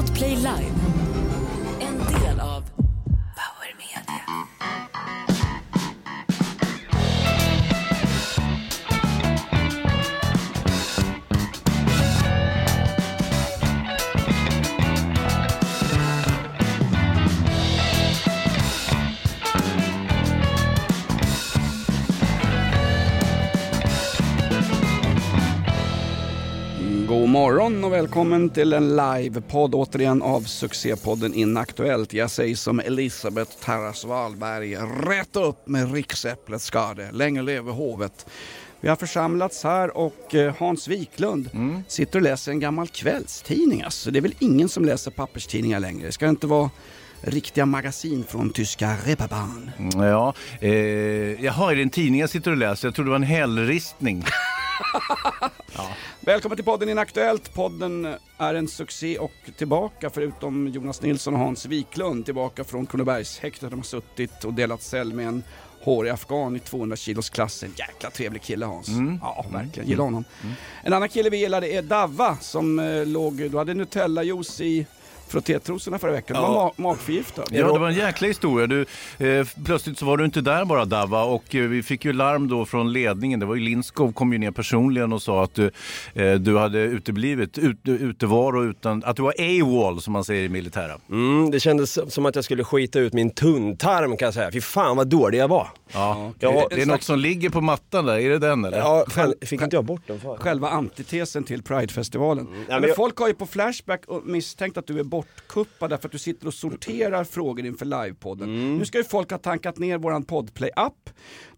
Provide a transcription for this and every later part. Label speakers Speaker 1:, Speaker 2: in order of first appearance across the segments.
Speaker 1: Podplay Live.
Speaker 2: Morgon och välkommen till en livepodd återigen av succépodden Inaktuellt. Jag säger som Elisabeth Tarras Wahlberg, rätt upp med riksäpplet ska det, länge leve hovet. Vi har församlats här och eh, Hans Wiklund sitter och läser en gammal kvällstidning. Alltså, det är väl ingen som läser papperstidningar längre. Det ska inte vara riktiga magasin från tyska Reeperbahn.
Speaker 3: Ja, eh, jaha, är det en tidning jag sitter och läser? Jag trodde det var en hällristning.
Speaker 2: Välkommen till podden Inaktuellt. Podden är en succé och tillbaka förutom Jonas Nilsson och Hans Wiklund tillbaka från Kronobergshäktet. De har suttit och delat cell med en hårig afghan i 200 kilos klassen. Jäkla trevlig kille Hans. Ja, verkligen. Gillar honom. En annan kille vi gillade är Davva som eh, låg, du hade Nutella-juice i frottétrosorna förra veckan. Du var ma- magförgiftad.
Speaker 3: Ja, det var en jäkla historia. Du, eh, plötsligt så var du inte där bara Dava och eh, vi fick ju larm då från ledningen. Det var ju Lindskov kom ju ner personligen och sa att du, eh, du hade uteblivit, ut, utevaro utan, att du var AWOL som man säger i militära.
Speaker 4: Mm, det kändes som att jag skulle skita ut min tunntarm kan jag säga. Fy fan vad dålig jag var.
Speaker 3: Ja,
Speaker 4: Ja,
Speaker 3: det är något som ligger på mattan där, är det den eller?
Speaker 4: Ja, fan, fick inte jag bort den? Fan.
Speaker 2: Själva antitesen till Pridefestivalen.
Speaker 4: men
Speaker 2: men
Speaker 4: jag-
Speaker 2: Folk har ju på Flashback och misstänkt att du är bortkuppad därför att du sitter och sorterar frågor inför livepodden.
Speaker 4: Mm.
Speaker 2: Nu ska ju folk ha tankat ner våran Podplay-app.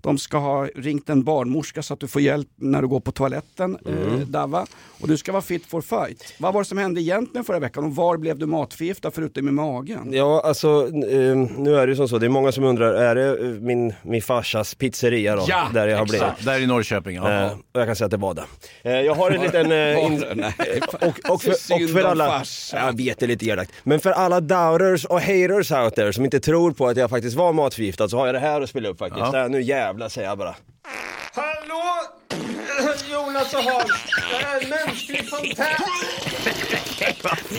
Speaker 2: De ska ha ringt en barnmorska så att du får hjälp när du går på toaletten,
Speaker 4: Mm.
Speaker 2: eh, Dava. Och du ska vara fit for fight. Vad var det som hände egentligen förra veckan och var blev du matförgiftad förutom i magen?
Speaker 4: Ja, alltså eh, nu är det ju som så, det är många som undrar, är det eh, min, min farsas pizzeria då?
Speaker 2: Ja,
Speaker 4: där jag har
Speaker 2: exakt.
Speaker 4: blivit.
Speaker 3: Där i Norrköping, ja.
Speaker 4: Eh, och jag kan säga att det var det. Eh, jag har en liten... Eh, in?
Speaker 2: Nej.
Speaker 4: och, och, för, och för alla... Jag vet, det är lite elakt. Men för alla doubters och haters out there som inte tror på att jag faktiskt var matförgiftad så har jag det här att spela upp faktiskt.
Speaker 3: Ja.
Speaker 4: Där, nu jävlar säger jag bara. Hallå! Jonas och Hans! Det är en mänsklig fontän!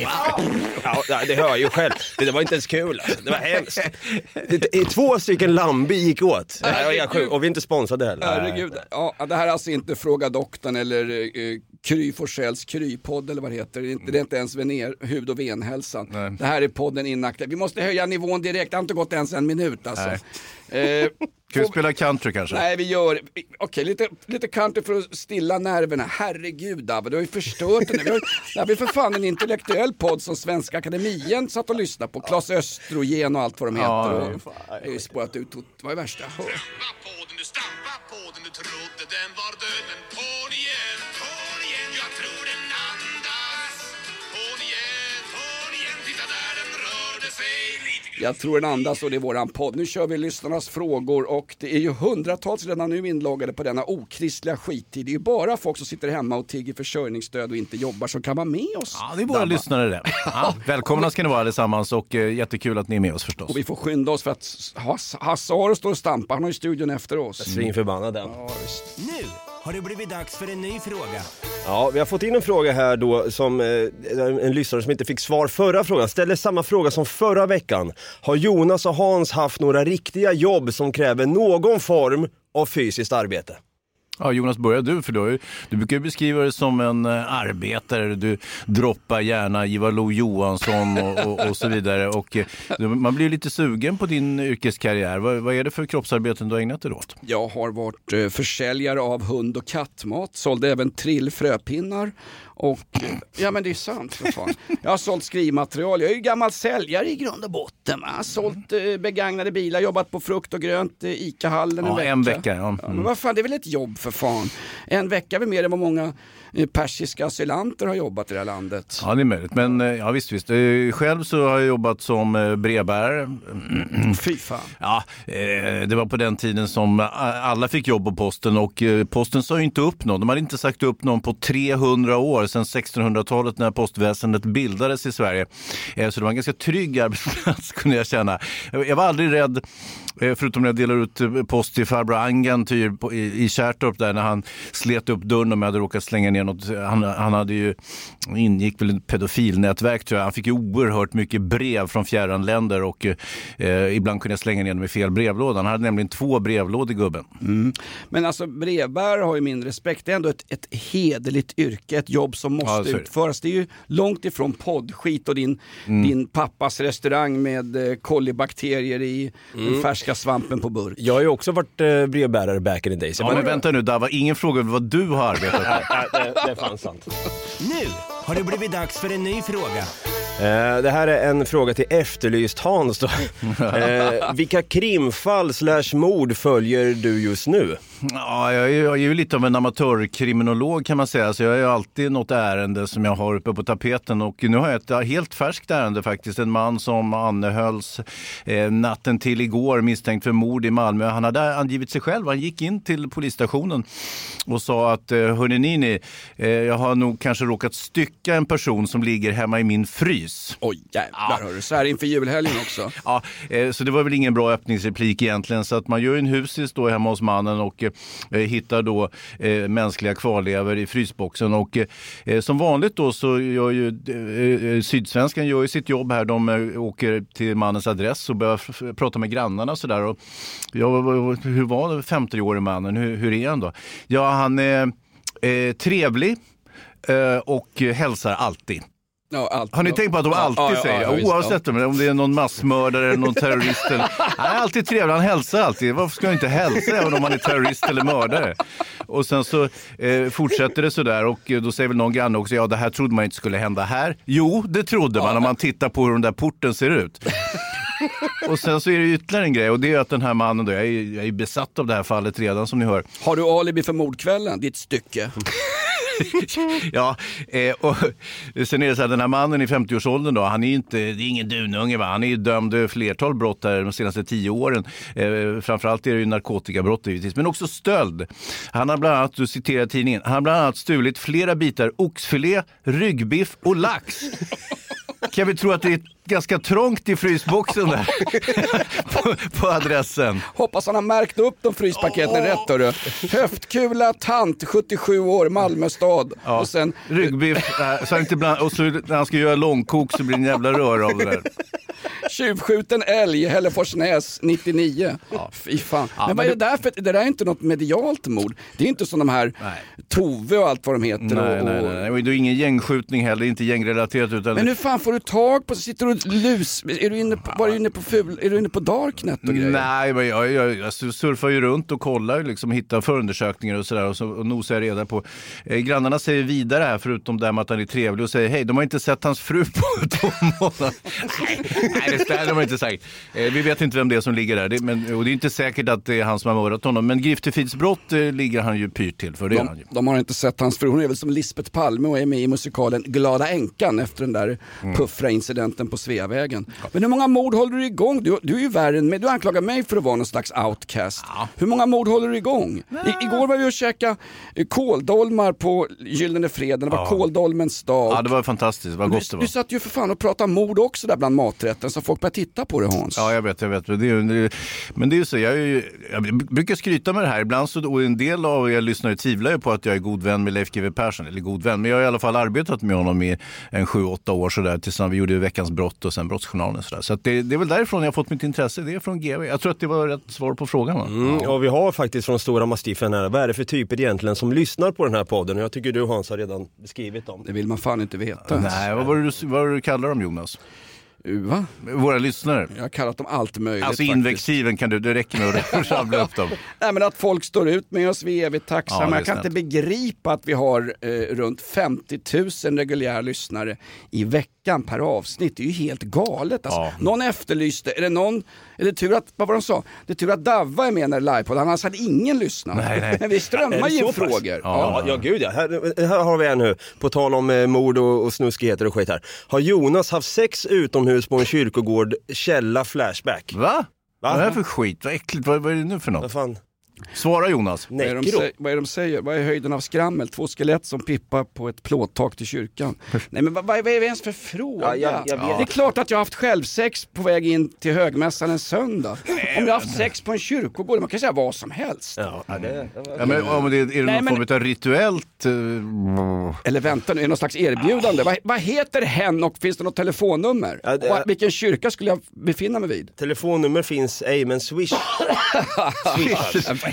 Speaker 4: Ja, ja, det hör jag ju själv. Det var inte ens kul alltså. Det var hemskt. Det, två stycken Lambi gick åt. Och vi är inte sponsrade heller.
Speaker 2: Herregud. Ja, det här är alltså inte Fråga doktorn eller eh, Kry Forssells krypodd eller vad det heter. Det är inte, det är inte ens vener, hud och venhälsan.
Speaker 3: Nej.
Speaker 2: Det här är podden Inaktuellt. Vi måste höja nivån direkt, det har inte gått ens en minut alltså.
Speaker 3: Ska vi spela country kanske?
Speaker 2: Nej vi gör, okej lite, lite country för att stilla nerverna. Herregud Abbe, du har ju förstört den. Vi har, det här blir för fan en intellektuell podd som Svenska Akademien satt och lyssnade på. Claes Östrogen och allt vad de heter.
Speaker 3: Ja,
Speaker 2: och, det är ju spårat ut, vad är värst jag hör?
Speaker 5: Stampa på den, du stampa på den, du trodde den var död men på Jag tror den andas
Speaker 2: och det är våran podd. Nu kör vi lyssnarnas frågor och det är ju hundratals redan nu inloggade på denna okristliga skittid. Det är ju bara folk som sitter hemma och tigger försörjningsstöd och inte jobbar som kan vara med oss.
Speaker 3: Ja, det är våra
Speaker 2: Dabba.
Speaker 3: lyssnare det. Ja, välkomna ska ni vara allesammans och eh, jättekul att ni är med oss förstås.
Speaker 2: Och vi får skynda oss för att Hasse, Hasse Aro står och stampar, han har ju studion efter oss.
Speaker 4: Svinförbannad den.
Speaker 6: Nu har det blivit dags för en ny fråga.
Speaker 4: Ja, vi har fått in en fråga här då som eh, en lyssnare som inte fick svar förra frågan ställer samma fråga som förra veckan. Har Jonas och Hans haft några riktiga jobb som kräver någon form av fysiskt arbete?
Speaker 3: Ja, Jonas, börja du, för du, du brukar ju beskriva dig som en eh, arbetare. Du droppar gärna Ivar Lo-Johansson och, och, och så vidare. Och, eh, man blir lite sugen på din yrkeskarriär. Vad, vad är det för kroppsarbeten du har ägnat dig åt?
Speaker 2: Jag har varit eh, försäljare av hund och kattmat, sålde även trillfröpinnar och ja men det är sant för fan. Jag har sålt skrivmaterial, jag är ju gammal säljare i grund och botten. va. Jag har sålt eh, begagnade bilar, jobbat på frukt och grönt, eh, ICA-hallen
Speaker 3: Ja,
Speaker 2: en
Speaker 3: en
Speaker 2: vecka.
Speaker 3: vecka, ja. Mm.
Speaker 2: Ja, men vad fan, det är väl ett jobb för fan. En vecka är väl mer än vad många persiska asylanter har jobbat i det här landet.
Speaker 3: Ja, det är möjligt. Men eh, ja, visst, visst. Eh, Själv så har jag jobbat som eh, brevbärare.
Speaker 2: Fy fan.
Speaker 3: Ja, eh, det var på den tiden som alla fick jobb på posten och eh, posten sa ju inte upp någon. De hade inte sagt upp någon på 300 år, sedan 1600-talet när postväsendet bildades i Sverige. Eh, så det var en ganska trygg arbetsplats kunde jag känna. Jag var aldrig rädd, eh, förutom när jag delade ut eh, post till farbror Angan på- i, i Kärrtorp där när han slet upp dörren om jag hade råkat slänga ner något, han, han hade ju, ingick väl i ett pedofilnätverk tror jag. Han fick ju oerhört mycket brev från fjärran länder och eh, ibland kunde jag slänga ner dem i fel brevlåda. Han hade nämligen två brevlådor gubben.
Speaker 2: Men alltså brevbärare har ju min respekt. Det är ändå ett, ett hederligt yrke, ett jobb som
Speaker 3: Ja,
Speaker 2: måste
Speaker 3: det.
Speaker 2: utföras. Det är ju långt ifrån poddskit och din,
Speaker 3: Mm.
Speaker 2: din pappas restaurang med eh, kolibakterier i den färska svampen på burk.
Speaker 4: Jag har ju också varit eh, brevbärare back in the days. Jag
Speaker 3: Ja,
Speaker 4: bara-
Speaker 3: men vänta nu Dava, ingen fråga vad du har arbetat med.
Speaker 4: Nej, det, det är fan sant.
Speaker 6: Nu har det blivit dags för en ny fråga.
Speaker 4: Eh, det här är en fråga till Efterlyst Hans då. Eh, vilka krimfall slash mord följer du just nu?
Speaker 3: Ja, jag är, jag är ju lite av en amatörkriminolog kan man säga, så jag har ju alltid något ärende som jag har uppe på tapeten och nu har jag ett helt färskt ärende faktiskt. En man som anhölls eh, natten till igår misstänkt för mord i Malmö. Han hade angivit sig själv. Han gick in till polisstationen och sa att eh, hörni ni, eh, jag har nog kanske råkat stycka en person som ligger hemma i min frys.
Speaker 2: Oj jävlar hörru, så här inför julhelgen också.
Speaker 3: Ja, eh, så det var väl ingen bra öppningsreplik egentligen. Så att man gör en husis då hemma hos mannen och eh, Eh, hittar då eh, mänskliga kvarlevor i frysboxen. Och eh, eh som vanligt då så gör ju eh, eh, Sydsvenskan gör ju sitt jobb här. De eh, åker till mannens adress och börjar prata med grannarna och sådär. Och, ja, hur var det 50-årige mannen? Hur, hur är han då? Ja, han är eh, trevlig eh, och hälsar alltid.
Speaker 2: Ja, allt.
Speaker 3: Har ni tänkt på att de
Speaker 2: Ja,
Speaker 3: alltid
Speaker 2: ja, ja,
Speaker 3: säger,
Speaker 2: ja,
Speaker 3: oavsett om- om det är någon massmördare eller någon terrorist. Eller, han är alltid trevlig, han hälsar alltid. Varför ska han inte hälsa även om han är terrorist eller mördare? Och sen så eh, fortsätter det sådär och eh, då säger väl någon granne också, ja det här trodde man inte skulle hända här. Jo, det trodde man om man tittar på hur den där porten ser ut. Och sen så är det ytterligare en grej och det är att den här mannen, då, jag är, jag är besatt av det här fallet redan som ni hör.
Speaker 2: Har du alibi för mordkvällen? Ditt stycke.
Speaker 3: Ja, eh, och sen är det så här, den här mannen i 50-årsåldern då, han är ju inte, det är ingen dununge va, han är ju dömd för flertal brott där de senaste tio åren. Eh, framförallt är det ju narkotikabrott givetvis, men också stöld. Han har bland annat, du citerar tidningen, han har bland annat stulit flera bitar oxfilé, ryggbiff och lax. Kan vi tro att det är ganska trångt i frysboxen där på, på adressen.
Speaker 2: Hoppas han har märkt upp de fryspaketen rätt hörru. Höftkula, tant, 77 år, Malmö stad. Och sen
Speaker 3: Ryggbiff, äh, så inte bland, och så när han ska göra långkok så blir det en jävla rör av det där.
Speaker 2: tjuvskjuten älg, Hälleforsnäs 99. Fy fan. men vad är det där för, det där är inte något medialt mord. Det är inte som de här
Speaker 3: Nej.
Speaker 2: Tove och allt vad de heter.
Speaker 3: Nej,
Speaker 2: och,
Speaker 3: nej, nej, nej. Och det är ingen gängskjutning heller, inte gängrelaterat. Utan
Speaker 2: Men hur fan får du tag på, sitter du och lus, är du inne på, var du inne på ful, är du inne på Darknet och grejer?
Speaker 3: Nej, men jag, jag, jag surfar ju runt och kollar, liksom, hittar förundersökningar och sådär och, så, och nosar reda på. Eh, grannarna säger vidare här, förutom det här med att han är trevlig, och säger hej, de har inte sett hans fru på två månader. nej, nej, det stämmer de har inte sagt. Eh, vi vet inte vem det är som ligger där, det, men, och det är inte säkert att det är han som har mördat honom. Men griftefridsbrott eh, ligger han ju pyrt till för, det är han
Speaker 2: De,
Speaker 3: ju.
Speaker 2: de har inte sett hans fru, hon är väl som Lisbeth Palme och är med i musikalen Glada änkan efter den där
Speaker 3: Mm.
Speaker 2: puffra incidenten på Sveavägen. Men hur många mord håller du igång? Du, du är ju värre än mig, du anklagar mig för att vara någon slags outcast. Hur många mord håller du igång? I, igår var vi och käkade eh, kåldolmar på Gyllene Freden, det var kåldolmens dag.
Speaker 3: Ja, det var fantastiskt, vad
Speaker 2: du,
Speaker 3: gott det var.
Speaker 2: du satt ju för fan och pratade mord också där bland maträtten så folk började titta på det Hans.
Speaker 3: Ja, jag vet, jag vet. Men det är, ju- det är, men det är ju så, jag, är ju, jag brukar skryta med det här. Ibland så, och en del av er lyssnare tvivlar ju på att jag är god vän med Leif GW Persson. Eller god vän, men jag har i alla fall arbetat med honom i en sju, åtta år sådär. Tills vi gjorde Veckans brott och sen Brottsjournalen. Sådär. Så att det, det är väl därifrån jag har fått mitt intresse. Det är från GW. Jag tror att det var rätt svar på frågan. Va?
Speaker 4: Mm, och vi har faktiskt från Stora Mastiffen här, vad är det för typer egentligen som lyssnar på den här podden? Och jag tycker du Hans har redan beskrivit dem.
Speaker 2: Det vill man fan inte veta.
Speaker 3: Nej, vad var, det du, vad var det du kallar dem Jonas?
Speaker 2: Va?
Speaker 3: Våra lyssnare?
Speaker 2: Jag har kallat dem allt möjligt
Speaker 3: Alltså invektiven kan du, det räcker med att rabbla upp dem.
Speaker 2: Nej, men att folk står ut med oss, vi är evigt tacksamma.
Speaker 3: Ja, är
Speaker 2: jag kan inte begripa att vi har eh, runt 50 000 reguljära lyssnare i veckan per avsnitt. Det är ju helt galet. Alltså.
Speaker 3: Ja.
Speaker 2: Någon efterlyste, är det någon, är det tur att, vad var de sa? Det är tur att Davva är med när det är livepodd, annars hade ingen lyssnat.
Speaker 3: Nej, nej.
Speaker 2: Men vi strömmar ju in frågor.
Speaker 4: Ja, ja gud ja. Här, här har vi en nu, på tal om eh, mord och, och snuskigheter och skit här. Har Jonas haft sex utomhus på en kyrkogård, källa Flashback?
Speaker 3: Va?
Speaker 4: Va?
Speaker 3: Vad är det här för skit? Vad äckligt. Vad, vad är det nu för något?
Speaker 4: Vad fan?
Speaker 3: Svara Jonas.
Speaker 2: Vad är, de vad är de säger? Vad är höjden av skrammel? Två skelett som pippar på ett plåttak till kyrkan. Nej men vad, vad är det ens för fråga?
Speaker 4: Ja, jag- jag vet.
Speaker 2: Det är klart att jag har haft självsex på väg in till högmässan en söndag. Om jag har haft sex på en kyrkogård, man kan säga vad som helst.
Speaker 4: Ja, ja, det,
Speaker 3: Ja, men, om det, är det
Speaker 2: Nej,
Speaker 3: någon
Speaker 2: men-
Speaker 3: form av rituellt... eh,
Speaker 2: Eller vänta nu, är det någon slags erbjudande? Vad, vad heter hen och finns det något telefonnummer?
Speaker 4: Ja, det-
Speaker 2: Och vilken kyrka skulle jag befinna mig vid?
Speaker 4: Telefonnummer finns ej, men swish. swish.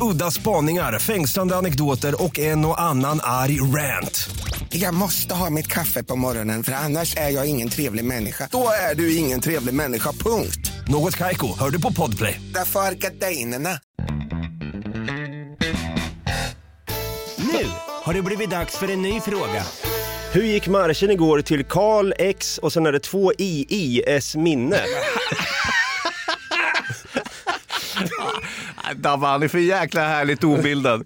Speaker 6: Udda spaningar, fängslande anekdoter och en och annan arg rant.
Speaker 7: Jag måste ha mitt kaffe på morgonen för annars är jag ingen trevlig människa. Då är du ingen trevlig människa, punkt.
Speaker 6: Något Kaiko, hör du på Podplay.
Speaker 7: Därför är gardinerna.
Speaker 6: Nu har det blivit dags för en ny fråga.
Speaker 4: Hur gick marschen igår till Karl X och sen är det två I, I, S minne?
Speaker 3: Dabba, han är för jäkla härligt obildad.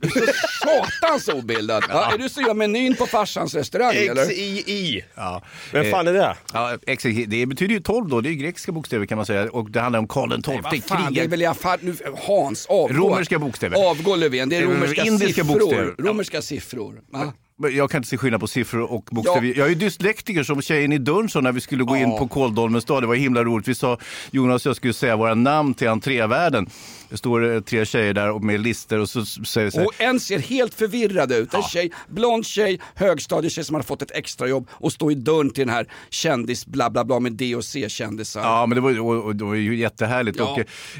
Speaker 2: Satans obildad! Ja, är du så gör menyn på farsans restaurang eller?
Speaker 4: X, I, I.
Speaker 3: Ja.
Speaker 4: Vem fan är det?
Speaker 3: Ja, exakt. det betyder ju 12 då, det är grekiska bokstäver kan man säga. Och det handlar om Karl XII,
Speaker 2: Vad fan, det är väl i fall, nu, Hans, avgå.
Speaker 3: Romerska bokstäver.
Speaker 2: Avgå Löfven, det är
Speaker 3: Eh,
Speaker 2: romerska
Speaker 3: indiska
Speaker 2: siffror.
Speaker 3: bokstäver. Ja.
Speaker 2: Romerska siffror. Va?
Speaker 3: Jag kan inte se skillnad på siffror och bokstäver.
Speaker 2: Ja.
Speaker 3: Jag är dyslektiker som tjejen i dörren sa när vi skulle gå in
Speaker 2: Ja.
Speaker 3: på Kåldolmens dag. Det var himla roligt. Vi sa, Jonas och jag skulle säga våra namn till entrévärden. Det står eh, tre tjejer där och med lister och så säger så här,
Speaker 2: Och en ser helt förvirrad ut. En tjej, blond tjej, högstadietjej som hade fått ett extrajobb och står i dörren till den här kändis bla bla bla med D och C-kändisar.
Speaker 3: Ja, men det var, och, och det var ju jättehärligt.
Speaker 2: Ja.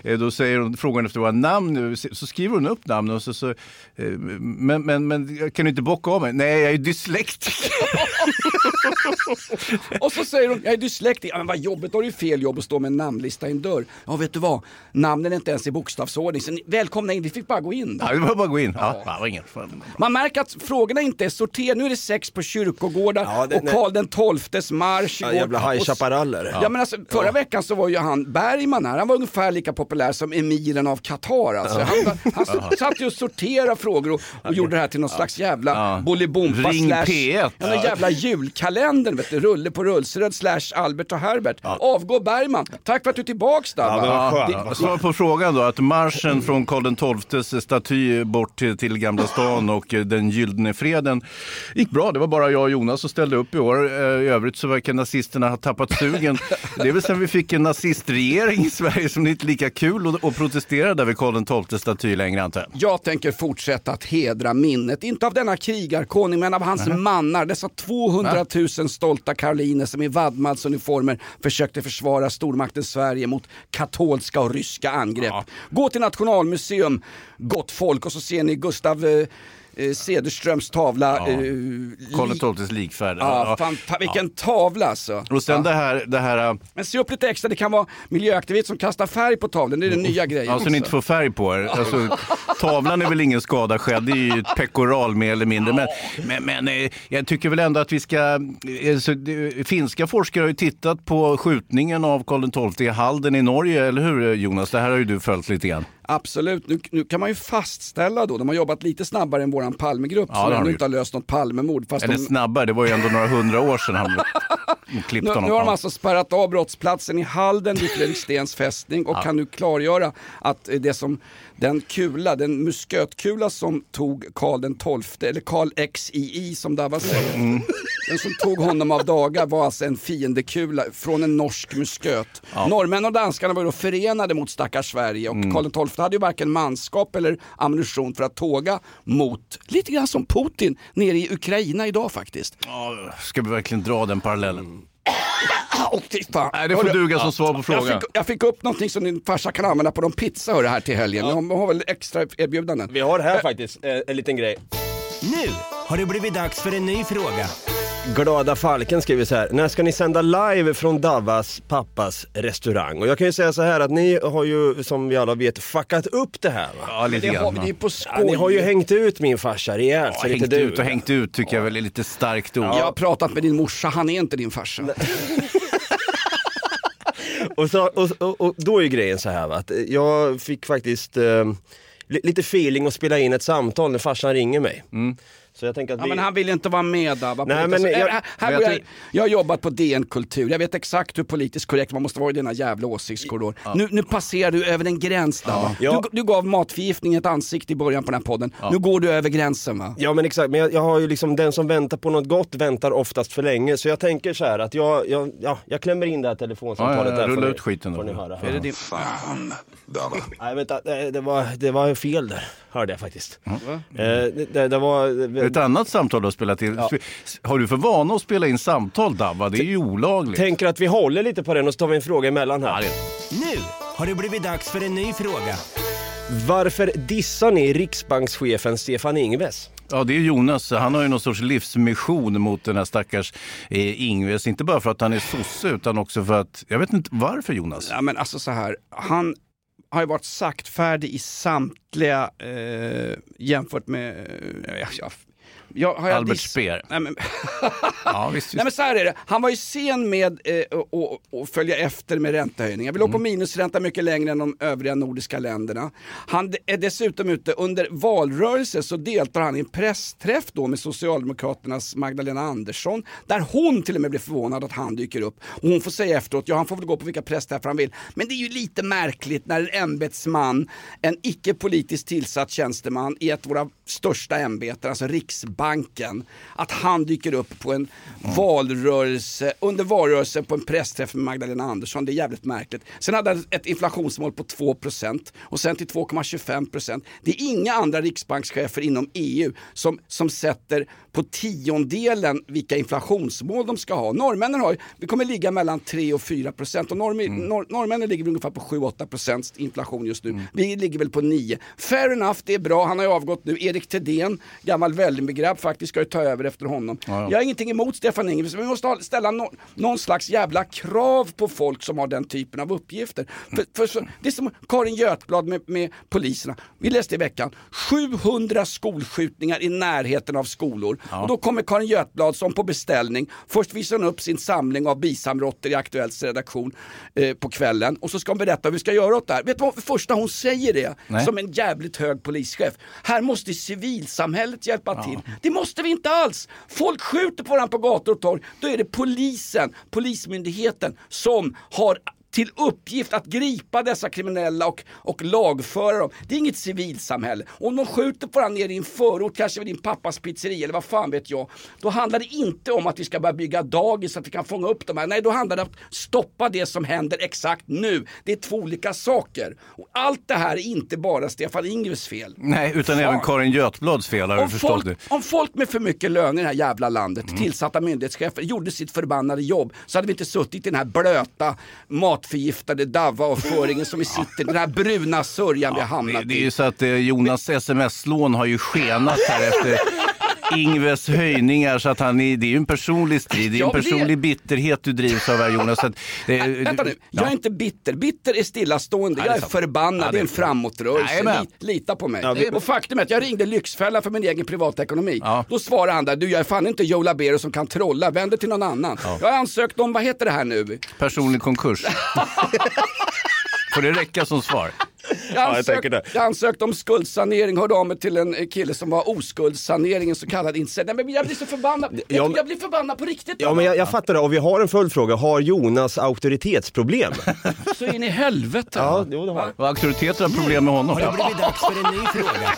Speaker 3: Och, eh, då säger hon, frågar hon efter våra namn, så skriver hon upp namnen och så, så eh, men, men, men kan du inte bocka av mig? Nej, jag är dyslektiker.
Speaker 2: Och så säger hon, jag är dyslektiker. Ja, men vad jobbigt, då har du ju fel jobb att stå med en namnlista i en dörr. Ja vet du vad, namnen är inte ens i bokstavsordning. Så ni, välkomna in, vi fick bara gå in. Då.
Speaker 3: Ja, det var bara gå in. Ja, ja. ingen.
Speaker 2: Man märker att frågorna inte är sorterade. Nu är det sex på kyrkogårdar
Speaker 4: Ja, det-
Speaker 2: och Karl den tolftes marsch
Speaker 4: Ja, jävla High Chaparraller.
Speaker 2: Ja. men alltså, förra veckan så var ju han Bergman här, han var ungefär lika populär som emiren av Qatar alltså. Han, han satt ju och sorterade frågor och, och gjorde det här till någon slags jävla Bompa
Speaker 3: Ring
Speaker 2: slash,
Speaker 3: P1.
Speaker 2: Ja, den jävla julkalendern vet du, Rulle på Rullsröd slash Albert och Herbert. Avgå Bergman. Tack för att du är tillbaks där.
Speaker 4: Ja.
Speaker 3: Ja, svar på frågan då, att marschen från Karl XIIs staty bort till, till Gamla stan och eh, den gyllene freden gick bra. Det var bara jag och Jonas som ställde upp i år. Eh, I övrigt så verkar nazisterna ha tappat sugen. Det är väl sen vi fick en nazistregering i Sverige som det inte är lika kul att, att protestera där vid Karl XIIs staty längre antar jag.
Speaker 2: Jag tänker fortsätta att hedra minnet, inte av denna krigarkonung men av hans mannar, dessa 200 000 stolta karoliner som i vadmalsuniformer försökte försvara stormakten Sverige mot katolska och ryska angrepp. Gå till Nationalmuseum, gott folk, och så ser ni Gustav eh, eh, Cederströms tavla.
Speaker 3: Ja.
Speaker 2: eh,
Speaker 3: Karl XIIs likfärd.
Speaker 2: Ja, fan, fan, vilken tavla alltså.
Speaker 3: Och sen
Speaker 2: Ja.
Speaker 3: det här, det här äh,
Speaker 2: Men se upp lite extra, det kan vara miljöaktivist som kastar färg på tavlan, det är den nya grejen.
Speaker 3: Ja, så ni inte får färg på er. Alltså, tavlan är väl ingen skada skedd, det är ju ett pekoral mer eller mindre. Men, men, men eh, jag tycker väl ändå att vi ska... eh, Så, det, finska forskare har ju tittat på skjutningen av Karl XII i Halden i Norge, eller hur Jonas? Det här har ju du följt lite grann.
Speaker 2: Absolut, nu, nu kan man ju fastställa då, de har jobbat lite snabbare än våran Palmegrupp
Speaker 3: Ja,
Speaker 2: som ännu inte har löst något Palmemord. Fast
Speaker 3: Eller
Speaker 2: de,
Speaker 3: snabbare, det var ju ändå några hundra år sedan han klippte
Speaker 2: nu,
Speaker 3: honom.
Speaker 2: nu har de alltså spärrat av brottsplatsen i Halden vid Fredrikstens fästning och kan nu klargöra att eh, det som den kula, den muskötkula som tog Karl den XII, eller Karl XII som Davva säger,
Speaker 3: Mm.
Speaker 2: den som tog honom av dagar var alltså en fiendekula från en norsk musköt. Norrmän och danskarna var då förenade mot stackars Sverige och
Speaker 3: Mm.
Speaker 2: Karl XII hade ju varken manskap eller ammunition för att tåga mot, lite grann som Putin nere i Ukraina idag faktiskt.
Speaker 3: Ja, ska vi verkligen dra den parallellen?
Speaker 2: Fan.
Speaker 3: Nej, det får
Speaker 2: Hörru,
Speaker 3: duga som svar på
Speaker 2: Jag
Speaker 3: frågan.
Speaker 2: fick, jag fick upp någonting som din farsa kan använda på någon pizza hörru, här till helgen. De har väl extra erbjudanden.
Speaker 4: Vi har här faktiskt eh, en liten grej.
Speaker 8: Nu har det blivit dags för en ny fråga.
Speaker 4: Glada Falken skriver så här. När ska ni sända live från Davas pappas restaurang? Och jag kan ju säga så här att ni har ju som vi alla vet fuckat upp det här va?
Speaker 3: Ja, lite
Speaker 2: Det har
Speaker 3: grann.
Speaker 2: det är på skoj.
Speaker 4: Ja, ni har ju hängt ut min farsa rejält.
Speaker 3: Ja, hängt
Speaker 4: du.
Speaker 3: ut och hängt ut tycker jag väl är lite starkt ord.
Speaker 2: Jag har pratat med din morsa, han är inte din farsa.
Speaker 4: Och, så, och, och, och då är ju grejen så här va, att jag fick faktiskt eh, li- lite feeling att spela in ett samtal när farsan ringer mig. Så jag tänker att
Speaker 2: Ja,
Speaker 4: vi...
Speaker 2: men han vill inte vara med Dabba.
Speaker 4: Nej,
Speaker 2: på
Speaker 4: men
Speaker 2: det. Så,
Speaker 4: jag-
Speaker 2: äh, här
Speaker 3: men
Speaker 2: går
Speaker 3: jag
Speaker 2: jag, jag har jobbat på DN Kultur, jag vet exakt hur politiskt korrekt man måste vara i denna jävla åsiktskorridor. Nu, nu passerar du över en gräns Dabba.
Speaker 4: Ja.
Speaker 2: Du, du gav matförgiftning ett ansikte i början på den här podden. Nu går du över gränsen va?
Speaker 4: Ja men exakt, men jag, jag har ju liksom den som väntar på något gott väntar oftast för länge. Så jag tänker så här att jag, jag, ja, jag klämmer in det här telefonsamtalet
Speaker 3: Ja, ja,
Speaker 4: där.
Speaker 3: rulla ut skiten då.
Speaker 4: Ni höra.
Speaker 2: Är det din...
Speaker 5: Fan, Dava.
Speaker 4: Nej vänta, det, det, var, det var fel där. Hörde jag faktiskt. Eh, det, det, det var...
Speaker 3: Ett annat samtal du har spelat in. Har du för vana att spela in samtal Dabba? Det är ju olagligt.
Speaker 4: Tänker att vi håller lite på den och så tar vi en fråga emellan här.
Speaker 8: Nu har det blivit dags för en ny fråga.
Speaker 4: Varför dissar ni riksbankschefen Stefan Ingves?
Speaker 3: Ja, det är Jonas. Han har ju någon sorts livsmission mot den här stackars eh, Ingves. Inte bara för att han är sosse utan också för att, jag vet inte varför Jonas.
Speaker 2: Ja, men alltså så här, han har ju varit saktfärdig i samtliga eh, jämfört med... Eh, ja, ja, jag, har jag
Speaker 3: Albert
Speaker 2: diss-
Speaker 3: Speer.
Speaker 2: Nej, men,
Speaker 3: Ja, visst,
Speaker 2: Nej men så här är det, han var ju sen med eh, att och, och följa efter med räntehöjningar. Vi låg på
Speaker 3: Mm.
Speaker 2: minusränta mycket längre än de övriga nordiska länderna. Han är dessutom ute under valrörelse så deltar han i en pressträff då med Socialdemokraternas Magdalena Andersson där hon till och med blir förvånad att han dyker upp. Och hon får säga efteråt, ja han får väl gå på vilka pressträffar han vill. Men det är ju lite märkligt när en ämbetsman, en icke politiskt tillsatt tjänsteman i ett av våra största ämbeten, alltså Riksbanken, att han dyker upp på en valrörelse, under valrörelsen på en pressträff med Magdalena Andersson. Det är jävligt märkligt. Sen hade han ett inflationsmål på 2% och sen till 2,25%. Det är inga andra riksbankschefer inom EU som, som sätter på tiondelen vilka inflationsmål de ska ha. Norrmännen har, vi kommer ligga mellan 3 och 4 procent och norr, norr, norrmännen ligger ungefär på 7-8 procents inflation just nu. Vi ligger väl på 9. Fair enough, det är bra, han har ju avgått nu. Erik Thedéen, gammal Vällingegrabb faktiskt, ska ju ta över efter honom. Jag har ingenting emot Stefan Ingves, men vi måste ställa nå- någon slags jävla krav på folk som har den typen av uppgifter. För, för, så, det är som Karin Götblad med, med poliserna. Vi läste i veckan, 700 skolskjutningar i närheten av skolor. Och då kommer Karin Götblad som på beställning, först visar hon upp sin samling av bisamrotter i Aktuellts redaktion eh, på kvällen och så ska hon berätta vad vi ska göra åt det här. Vet du vad för första hon säger det?
Speaker 3: Nej.
Speaker 2: Som en jävligt hög polischef. Här måste civilsamhället hjälpa till. Det måste vi inte alls. Folk skjuter på varandra på gator och torg. Då är det polisen, polismyndigheten som har till uppgift att gripa dessa kriminella och, och lagföra dem. Det är inget civilsamhälle. Om de skjuter på varandra nere i en förort, kanske vid din pappas pizzeria eller vad fan vet jag. Då handlar det inte om att vi ska börja bygga dagis så att vi kan fånga upp dem här. Nej, då handlar det om att stoppa det som händer exakt nu. Det är två olika saker. Och allt det här är inte bara Stefan Ingves fel.
Speaker 3: Nej, utan
Speaker 2: Fan.
Speaker 3: även Karin Götblads fel har du
Speaker 2: Om
Speaker 3: förstått
Speaker 2: folk, om folk med för mycket lön i det här jävla landet, tillsatta myndighetschefer, gjorde sitt förbannade jobb så hade vi inte suttit i den här blöta, matförgiftade Dava-avföringen som vi sitter i, den här bruna sörjan vi har hamnat
Speaker 3: det är ju
Speaker 2: i.
Speaker 3: så att eh, Jonas sms-lån har ju skenat här efter Ingves höjningar så att han är, det är ju en personlig strid, det är
Speaker 2: Ja,
Speaker 3: en
Speaker 2: det-
Speaker 3: personlig bitterhet du drivs av här Jonas. Så att, eh,
Speaker 2: Nej, vänta nu, jag är inte bitter. Bitter är stillastående,
Speaker 3: Nej, det
Speaker 2: jag
Speaker 3: är sant.
Speaker 2: förbannad,
Speaker 3: Ja,
Speaker 2: det är en
Speaker 3: det
Speaker 2: framåtrörelse. Li, lita på mig.
Speaker 4: Ja, vi-
Speaker 2: Och faktum är att jag ringde Lyxfällan för min egen privatekonomi.
Speaker 3: Ja.
Speaker 2: Då svarade han där, du jag är fan inte Joe Labero som kan trolla, vänd dig till någon annan. Jag har ansökt om, vad heter det här nu?
Speaker 3: personlig konkurs. Får det räcka som svar?
Speaker 2: Jag, ansökt,
Speaker 4: det.
Speaker 2: jag ansökte om skuldsanering, hörde av mig till en kille som var oskuldsanering, en så kallad insänd. Nej, men jag blir så förbannad.
Speaker 4: Ja,
Speaker 2: Jag, jag blir förbannad på riktigt.
Speaker 4: Ja men jag, jag fattar det och vi har en följdfråga. Har Jonas auktoritetsproblem?
Speaker 2: Så in i helvete.
Speaker 4: ja, jo, det har han.
Speaker 3: Och auktoriteter har problem med honom.
Speaker 8: Har det blivit dags för en ny fråga?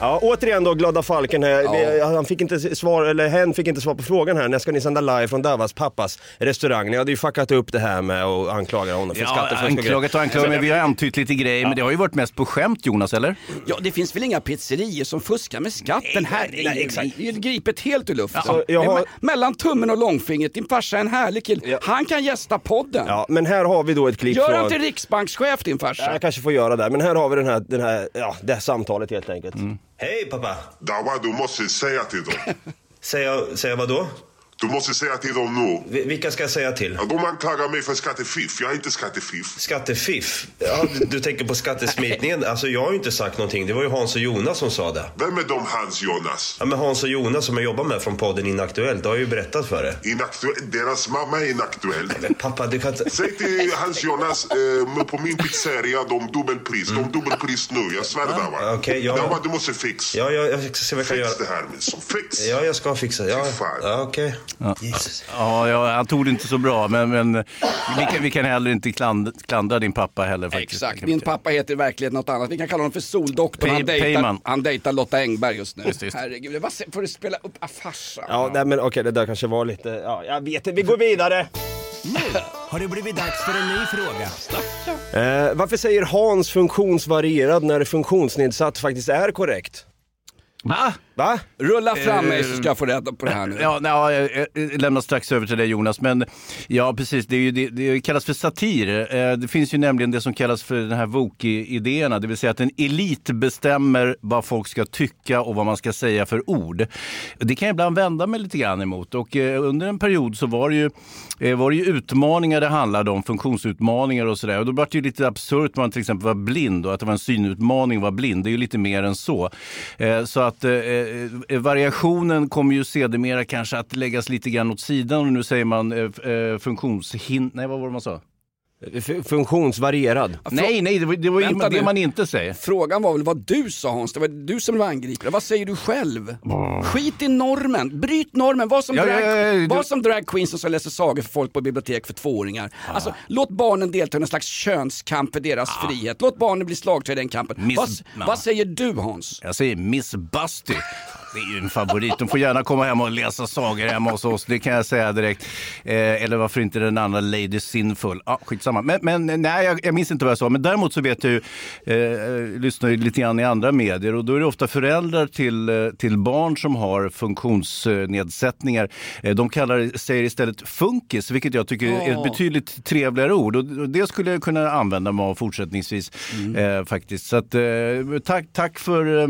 Speaker 4: Ja, återigen då Glada Falken här. Vi- Han fick inte svar, eller hen fick inte svar på frågan här. När ska ni sända live från Davas pappas restaurang? Ni hade ju fuckat upp det här med att anklaga honom för
Speaker 3: Ja,
Speaker 4: skattefusk
Speaker 3: anklagat och anklagat, men vi har antytt lite grejer. Men det har ju varit mest på skämt Jonas, eller?
Speaker 2: Ja, det finns väl inga pizzerior som fuskar med skatten här.
Speaker 4: nej, nej, exakt.
Speaker 2: Det är ju gripet helt ur luften.
Speaker 4: Så jag har-
Speaker 2: me- Mellan tummen och långfingret, din farsa är en härlig kille. Han kan gästa podden.
Speaker 4: Ja, men här har vi då ett klipp
Speaker 2: Gör
Speaker 4: från...
Speaker 2: han till riksbankschef din farsa?
Speaker 4: Jag kanske får göra det, men här har vi den här, den här, ja, det här samtalet helt enkelt.
Speaker 9: Hej pappa!
Speaker 5: Dawa, du måste säga till dem.
Speaker 9: Säga, säga vad då?
Speaker 5: Du måste säga till dem nu.
Speaker 9: Vi- Vilka ska jag säga till?
Speaker 5: Ja, De anklagar mig för skattefiff. Jag är inte skattefiff.
Speaker 9: Skattefiff? Ja, du, du tänker på skattesmitningen? Alltså jag har ju inte sagt någonting. Det var ju Hans och Jonas som sa det.
Speaker 5: Vem är de Hans Jonas?
Speaker 9: Ja, men Hans och Jonas som jag jobbar med från podden Inaktuellt, det har ju berättat för dig.
Speaker 5: Inaktuell. Deras mamma är inaktuell.
Speaker 9: Pappa, du kan inte...
Speaker 5: Säg till Hans Jonas, eh, på min pizzeria, de dubbelpris. De dubbelpris nu. Jag svär Dawa.
Speaker 9: Okej, ja.
Speaker 5: Dawa, du måste fixa.
Speaker 9: Ja, jag, jag ska se vad jag kan
Speaker 5: Fix
Speaker 9: göra.
Speaker 5: det här min son. Fix.
Speaker 9: Ja, jag ska fixa det. Ja,
Speaker 5: Fy fan.
Speaker 9: ja okej. Jesus.
Speaker 3: Ja, ja, han tog det inte så bra, men, men vi, kan, vi kan heller inte klandra, klandra din pappa heller faktiskt.
Speaker 2: Exakt, min pappa heter verkligen något annat. Vi kan kalla honom för Soldoktorn. Han dejtar, han dejtar Lotta Engberg just nu.
Speaker 3: Just, just.
Speaker 2: Herregud, vad får du spela upp ah, farsa?
Speaker 4: Ja, nej, men okej, det där kanske var lite, ja, jag vet inte, vi går vidare.
Speaker 8: Nu har det blivit dags för en ny fråga.
Speaker 4: Eh, varför säger Hans funktionsvarierad när funktionsnedsatt faktiskt är korrekt?
Speaker 3: Va?
Speaker 4: Va?
Speaker 2: Rulla fram mig
Speaker 3: Eh,
Speaker 2: så ska jag få reda på det här nu.
Speaker 3: Ja, ja, jag, jag lämnar strax över till dig Jonas, men ja precis, det, är ju, det, det kallas för satir. Eh, Det finns ju nämligen det som kallas för den här Woke-idéerna, det vill säga att en elit bestämmer vad folk ska tycka och vad man ska säga för ord. Det kan jag ibland vända mig lite grann emot och eh, under en period så var det ju, eh, var det ju utmaningar det handlade om, funktionsutmaningar och sådär. Och då var det ju lite absurt man till exempel var blind och att det var en synutmaning att vara blind. Det är ju lite mer än så. Eh, Så att eh, variationen kommer ju sedermera kanske att läggas lite grann åt sidan och nu säger man eh, eh funktionshinder, nej vad var det man sa?
Speaker 4: F- funktionsvarierad.
Speaker 3: Nej, nej, det var, det var
Speaker 2: Vänta
Speaker 3: det
Speaker 2: nu.
Speaker 3: man inte säger.
Speaker 2: Frågan var väl vad du sa Hans, det var du som var angripare. Vad säger du själv? Skit i normen, bryt normen. Var som,
Speaker 3: Ja,
Speaker 2: drag,
Speaker 3: ja, ja, ja, du-
Speaker 2: var som drag queens som läser sagor för folk på bibliotek för tvååringar. Alltså, låt barnen delta i en slags könskamp för deras frihet. Låt barnen bli slagträ i den kampen.
Speaker 3: Miss-
Speaker 2: Vad,
Speaker 3: Ja.
Speaker 2: vad säger du Hans?
Speaker 3: Jag säger Miss Busty. Det är ju en favorit. De får gärna komma hem och läsa sagor hemma hos oss, det kan jag säga direkt. Eh, eller varför inte den andra Lady Sinful. Ja, skitsamma. Men, men nej, jag, jag minns inte vad jag sa. Men däremot så vet jag ju, eh, lyssnar ju lite grann i andra medier och då är det ofta föräldrar till, eh, till barn som har funktionsnedsättningar. Eh, de kallar, säger istället funkis, vilket jag tycker är ett betydligt trevligare ord. Och och det skulle jag kunna använda mig av fortsättningsvis eh, faktiskt. Så att, eh, tack, tack för, eh,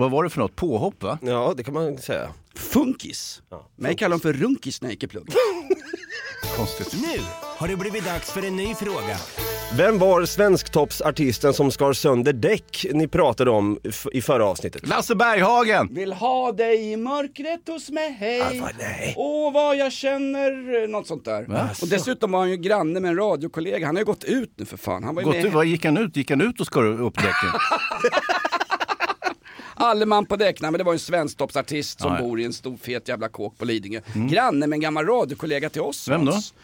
Speaker 3: vad var det för något? Påhopp va?
Speaker 4: Ja, det kan man säga.
Speaker 2: Funkis. Mig kallar de för runkis när jag gick i plugg.
Speaker 3: Konstigt.
Speaker 8: Nu har det blivit dags för en ny fråga.
Speaker 4: Vem var svensktoppsartisten som skar sönder däck ni pratade om f- i förra avsnittet?
Speaker 3: Lasse Berghagen!
Speaker 2: Vill ha dig i mörkret hos mig, hej.
Speaker 4: nej.
Speaker 2: Åh, vad jag känner, något sånt där. Och dessutom var han ju granne med en radiokollega. Han har ju gått ut nu för fan. Han var ju
Speaker 3: Gått
Speaker 2: med.
Speaker 3: ut, vad gick han ut? Gick han ut och skar upp däcken?
Speaker 2: Alleman på däck, men det var en svensktoppsartist som
Speaker 3: Ja, ja.
Speaker 2: bor i en stor fet jävla kåk på Lidingö. Granne med en gammal radiokollega till oss.
Speaker 3: Vem då?
Speaker 2: Hans.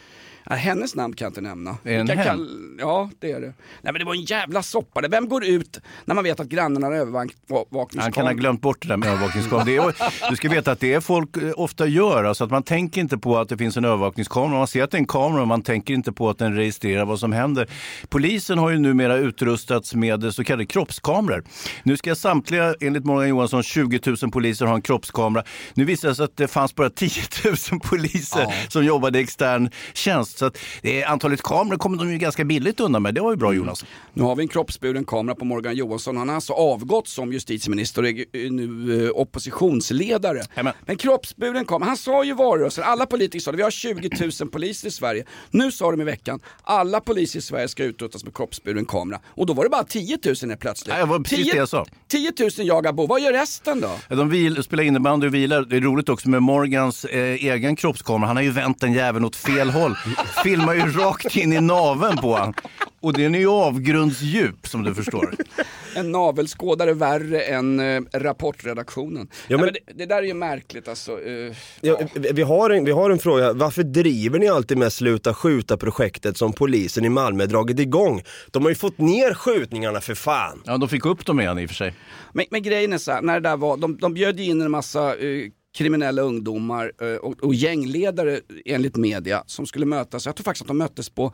Speaker 2: Ja, hennes namn kan jag inte nämna.
Speaker 3: Är det en
Speaker 2: kall- Ja, det är det. Nej men det var en jävla soppa. Vem går ut när man vet att grannen har
Speaker 3: Han
Speaker 2: övervakningskamera?
Speaker 3: kan ha glömt bort det där med är, du ska veta att det är folk eh, ofta gör, alltså att man tänker inte på att det finns en övervakningskamera. Man ser att det är en kamera men man tänker inte på att den registrerar vad som händer. Polisen har ju numera utrustats med så kallade kroppskameror. Nu ska samtliga, enligt Morgan Johansson, 20 000 poliser ha en kroppskamera. Nu visar det sig att det fanns bara 10 000 poliser som jobbade i extern tjänst. Så att det är, antalet kameror kommer de ju ganska billigt undan med. Det var ju bra Jonas.
Speaker 2: Nu har vi en kroppsburen kamera på Morgan Johansson. Han har alltså avgått som justitieminister och är eh, nu eh, oppositionsledare.
Speaker 3: Amen.
Speaker 2: Men kroppsburen kamera, han sa ju valrörelsen, alla politiker sa det, vi har 20 000 poliser i Sverige. Nu sa de i veckan, alla poliser i Sverige ska utrustas med kroppsburen kamera. Och då var det bara 10 000 helt plötsligt.
Speaker 3: Nej, det var precis
Speaker 2: 10
Speaker 3: det jag sa.
Speaker 2: 10 000 jagar Bo, vad gör resten då?
Speaker 3: De vil, spelar innebandy och vilar. Det är roligt också med Morgans eh, egen kroppskamera. Han har ju vänt den jäveln åt fel håll. Filmar ju rakt in i naveln på han. Och den är ju avgrundsdjup som du förstår.
Speaker 2: En navelskådare värre än eh, rapportredaktionen.
Speaker 4: Ja,
Speaker 2: Nej,
Speaker 4: men-
Speaker 2: men det, det där är ju märkligt alltså. Eh,
Speaker 4: Ja, vi- vi, har en, vi har en fråga, varför driver ni alltid med Sluta skjuta-projektet som polisen i Malmö dragit igång? De har ju fått ner skjutningarna för fan.
Speaker 3: Ja, de fick upp dem igen i och för sig.
Speaker 2: Men, men grejen är så här, när det där var, de, de bjöd ju in en massa eh, kriminella ungdomar eh, och, och gängledare enligt media som skulle mötas. Jag tror faktiskt att de möttes på,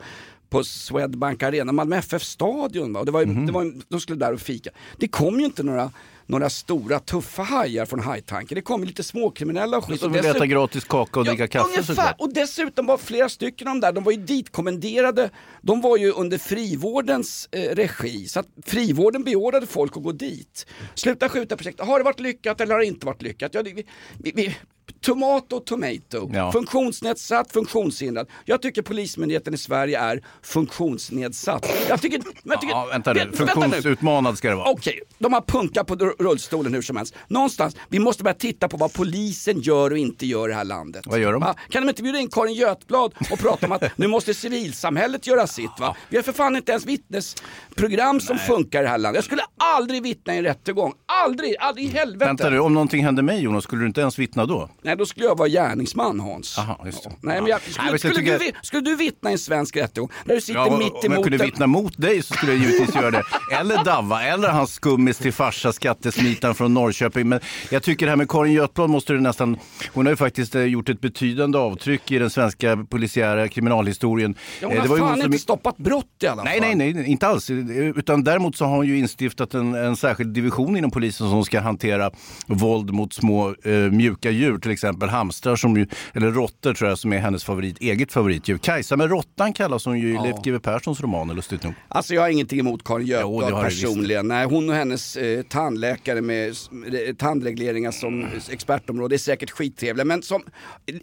Speaker 2: på Swedbank Arena, Malmö FF stadion. Va? Och det var, ju-
Speaker 3: Mhm.
Speaker 2: det var, de skulle där och fika. Det kom ju inte några några stora tuffa hajar från hajtanken. Det kom lite småkriminella och skit.
Speaker 3: Som vill äta gratis kaka och dricka kaffe
Speaker 2: ungefär.
Speaker 3: såklart.
Speaker 2: Och dessutom var flera stycken av de där, de var ju ditkommenderade. De var ju under frivårdens eh, regi. Så att frivården beordrade folk att gå dit. Sluta skjuta projektet. Har det varit lyckat eller har det inte varit lyckat? Ja, det, vi, vi, tomato, tomato.
Speaker 3: Ja.
Speaker 2: Funktionsnedsatt, funktionshindrad. Jag tycker Polismyndigheten i Sverige är funktionsnedsatt. Jag tycker, jag tycker,
Speaker 3: Ja, vänta nu. Funktionsutmanad ska det vara.
Speaker 2: Okej, de har punkat på rullstolen hur som helst. Någonstans, vi måste börja titta på vad polisen gör och inte gör i det här landet.
Speaker 3: Vad gör de?
Speaker 2: Va? Kan de inte bjuda in Karin Götblad och prata om att nu måste civilsamhället göra sitt va? Vi har för fan inte ens vittnesprogram som funkar i det här landet. Jag skulle aldrig vittna i en rättegång. Aldrig, aldrig i helvete.
Speaker 3: Vänta du, om någonting hände mig Jonas, skulle du inte ens vittna då?
Speaker 2: Nej, då skulle jag vara gärningsman Hans.
Speaker 3: Aha, just det.
Speaker 2: Nej, men jag, skulle,
Speaker 3: Nej,
Speaker 2: du, skulle vittna i en svensk rättegång? Där du sitter
Speaker 3: Ja,
Speaker 2: mitt
Speaker 3: om jag
Speaker 2: emot
Speaker 3: kunde
Speaker 2: en-
Speaker 3: vittna mot dig så skulle jag givetvis göra det. Eller Davva, eller hans skummis till farsa, skattesmitaren från Norrköping. Men jag tycker det här med Karin Götblad måste du nästan... Hon har ju faktiskt eh, gjort ett betydande avtryck i den svenska polisiära kriminalhistorien.
Speaker 2: Ja,
Speaker 3: Eh,
Speaker 2: hon
Speaker 3: det
Speaker 2: har
Speaker 3: ju
Speaker 2: fan
Speaker 3: hon som-
Speaker 2: inte stoppat brott i alla
Speaker 3: Nej,
Speaker 2: fall.
Speaker 3: nej, nej, inte alls. Utan däremot så har hon ju instiftat en, en särskild division inom polisen som ska hantera våld mot små eh, mjuka djur, till exempel hamstrar, som ju, eller råttor tror jag som är hennes favorit, eget favoritdjur. Kajsa med råttan kallas hon ju i
Speaker 2: Ja.
Speaker 3: Leif GW Perssons romaner, lustigt nog.
Speaker 2: Alltså jag har ingenting emot Karin
Speaker 3: det
Speaker 2: Götblad personligen. Nej, hon och hennes eh, tandläkare med s- eh, tandregleringar som expertområde är säkert skittrevliga. Men som,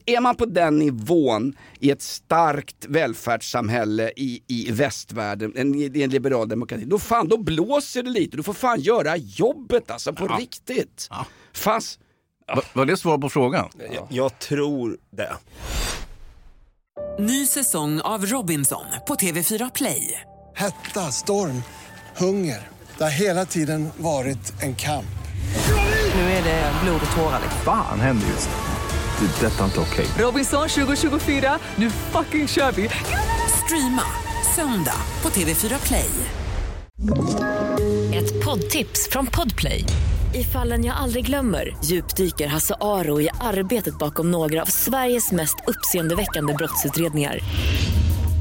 Speaker 2: är man på den nivån i ett starkt välfärdssamhälle i, i västvärlden, en, i en liberal demokrati, då fan då blåser det lite. Du får fan göra jobbet alltså på riktigt. Fast
Speaker 3: Va, var det svar på frågan?
Speaker 4: Jag, jag tror det.
Speaker 1: Ny säsong av Robinson på TV4 Play.
Speaker 10: Hetta, storm, hunger. Det har hela tiden varit en kamp.
Speaker 1: Nu är det blod och tårar. liksom.
Speaker 11: Fan händer just nu. Det. är Detta är inte okej.
Speaker 1: Robinson 2024, nu fucking kör vi! Streama söndag på TV4 Play.
Speaker 12: Ett poddtips från Podplay. I fallen jag aldrig glömmer djupdyker Hasse Aro i arbetet bakom några av Sveriges mest uppseendeväckande brottsutredningar.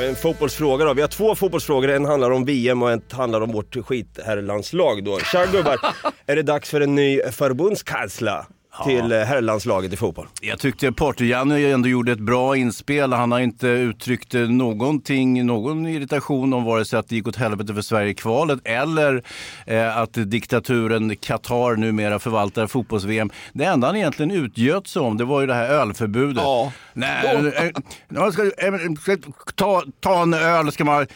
Speaker 4: En fotbollsfråga då. Vi har två fotbollsfrågor. En handlar om VM och en handlar om vårt skitherrlandslag då. Tja gubbar, är det dags för en ny förbundskansler till eh, herrlandslaget i fotboll?
Speaker 3: Jag tyckte Porter-Janne ändå gjorde ett bra inspel. Han har inte uttryckt eh, någonting, någon irritation om vare sig att det gick åt helvete för Sverige i kvalet eller eh, att diktaturen Qatar numera förvaltar fotbolls-VM. Det enda han egentligen utgöt sig om det var ju det här ölförbudet.
Speaker 2: Ja.
Speaker 3: Nej, eh, ska, ska, ta, ta en öl ska man...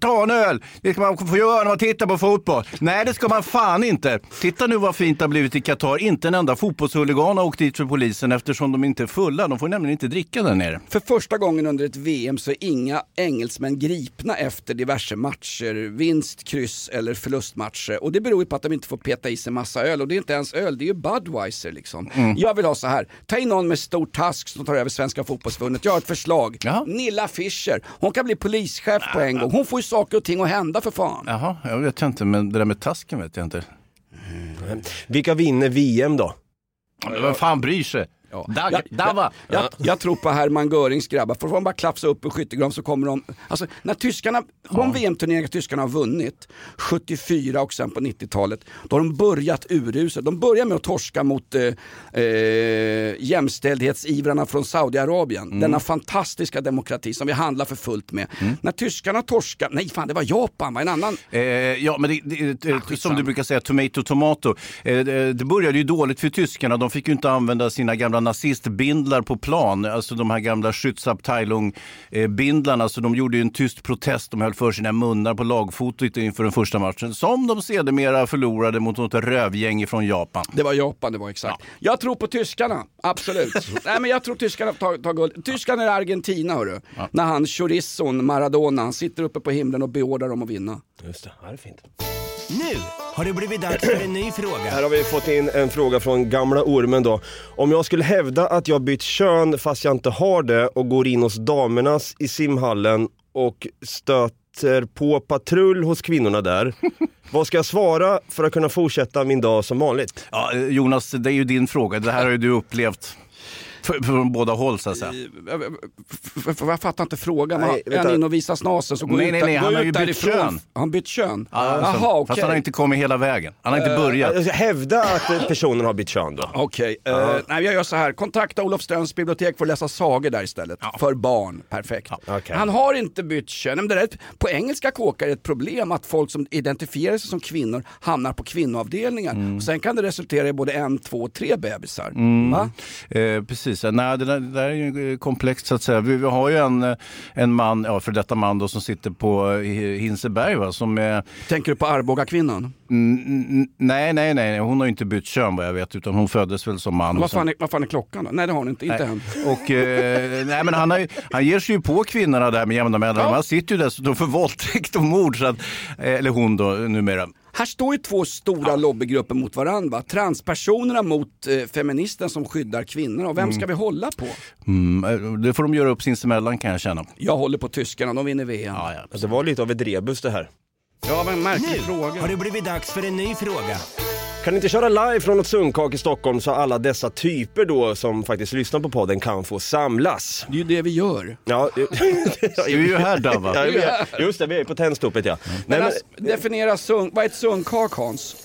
Speaker 3: Ta en öl! Det ska man få göra när man tittar på fotboll. Nej, det ska man fan inte. Titta nu vad fint det har blivit i Qatar. Inte en enda fotbollshuligan har åkt dit för polisen eftersom de inte är fulla. De får nämligen inte dricka där nere.
Speaker 2: För första gången under ett VM så är inga engelsmän gripna efter diverse matcher, vinst, kryss eller förlustmatcher. Och det beror ju på att de inte får peta i sig massa öl. Och det är inte ens öl, det är ju Budweiser liksom.
Speaker 3: Mm.
Speaker 2: Jag vill ha så här, ta in någon med stor task som tar över Svenska fotbollsförbundet. Jag har ett förslag. Nilla Fischer, hon kan bli polischef på en gång. Hon får ju saker och ting att hända för fan.
Speaker 3: Jaha, jag vet inte, men det där med tasken vet jag inte.
Speaker 4: Vilka vinner VM då?
Speaker 3: Men Vem fan bryr sig? Dag,
Speaker 2: Jag,
Speaker 3: Dava!
Speaker 2: jag, jag, jag tror på Hermann Görings grabbar, för får de bara klapsa upp i skyttegrav så kommer de, alltså när tyskarna, de VM-turneringar tyskarna har vunnit, 74 och sen på 90-talet, då har de börjat uruset. De börjar med att torska mot eh, eh, jämställdhetsivrarna från Saudiarabien,
Speaker 3: Mm.
Speaker 2: denna fantastiska demokrati som vi handlar för fullt med. När tyskarna torskar, nej fan det var Japan, var en annan
Speaker 3: Eh, ja, men det, det, det, som du brukar säga, tomato, tomato. Eh, det, det började ju dåligt för tyskarna. De fick ju inte använda sina gamla nazistbindlar på plan. Alltså de här gamla Schutzabteilung-bindlarna. Så de gjorde ju en tyst protest. De höll för sina munnar på lagfotot inför den första matchen. Som de sedermera förlorade mot något rövgäng från Japan.
Speaker 2: Det var Japan, det var exakt. Jag tror på tyskarna, absolut. Nej men jag tror tyskarna tar, tar guld. Tyskarna är Argentina hörru. När han chorizon Maradona, han sitter uppe på himlen och beordrar dem att vinna.
Speaker 4: Just det, ja, det är fint.
Speaker 8: Nu har det blivit dags för en ny fråga.
Speaker 4: Här har vi fått in en fråga från gamla ormen då. Om jag skulle hävda att jag bytt kön fast jag inte har det och går in hos damernas i simhallen och stöter på patrull hos kvinnorna där. Vad ska jag svara för att kunna fortsätta min dag som vanligt?
Speaker 3: Ja, Jonas, det är ju din fråga. Det här har ju du upplevt från båda håll så att säga.
Speaker 2: Jag fattar inte frågan.
Speaker 4: Nej,
Speaker 2: är han inne och visar snasen så går
Speaker 3: Nej, nej, nej, han har
Speaker 2: ut
Speaker 3: ju bytt kön.
Speaker 2: Har han bytt kön?
Speaker 3: Alltså,
Speaker 2: Jaha, okej.
Speaker 3: Fast han har inte kommit hela vägen. Han har inte
Speaker 4: Eh,
Speaker 3: börjat.
Speaker 4: hävda att eh, personen har bytt kön då.
Speaker 2: Okej, eh, nej, jag gör så här. Kontakta Olofströms bibliotek för att läsa sagor där istället. För barn, perfekt. Han har inte bytt kön. Men det där, på engelska kåkar är det ett problem att folk som identifierar sig som kvinnor hamnar på kvinnoavdelningar. Och sen kan det resultera i både en, två, tre bebisar. Va?
Speaker 3: Eh, precis, Nej, det, där, det där är ju eh, komplext så att säga. Vi, vi har ju en, eh, en man, ja för detta man då, som sitter på eh, Hinseberg va, som är...
Speaker 2: Tänker du på Arboga-kvinnan?
Speaker 3: Mm, mm, nej, nej, nej, hon har ju inte bytt kön vad jag vet utan hon föddes väl som man.
Speaker 2: Vad fan, är, vad fan är klockan då? Nej det har hon inte, inte
Speaker 3: Nej.
Speaker 2: än.
Speaker 3: Och, eh, nej, men han, har, han ger sig ju på kvinnorna där med jämna mellanrum. Han sitter ju dessutom för våldtäkt och mord. Så att, eller hon då numera.
Speaker 2: Här står ju två stora lobbygrupper mot varandra. Transpersonerna mot eh, feministen som skyddar kvinnor. Och vem ska vi hålla på?
Speaker 3: Mm, eh, det får de göra upp sinsemellan kan jag känna.
Speaker 2: Jag håller på tyskarna, de vinner VM.
Speaker 3: Ja, ja.
Speaker 4: Det var lite av ett rebus det här.
Speaker 2: Ja men märklig
Speaker 8: Nu
Speaker 2: fråga.
Speaker 8: har det blivit dags för en ny fråga.
Speaker 4: Kan ni inte köra live från något sunkak i Stockholm så alla dessa typer då som faktiskt lyssnar på podden kan få samlas?
Speaker 2: Det är ju det vi gör.
Speaker 4: Ja,
Speaker 3: Du är ju här Dava.
Speaker 4: ja vi är- just det, vi är på Tennstopet ja. Nej,
Speaker 2: Men
Speaker 4: men,
Speaker 2: alltså, definiera sunk, vad är ett sunkak Hans?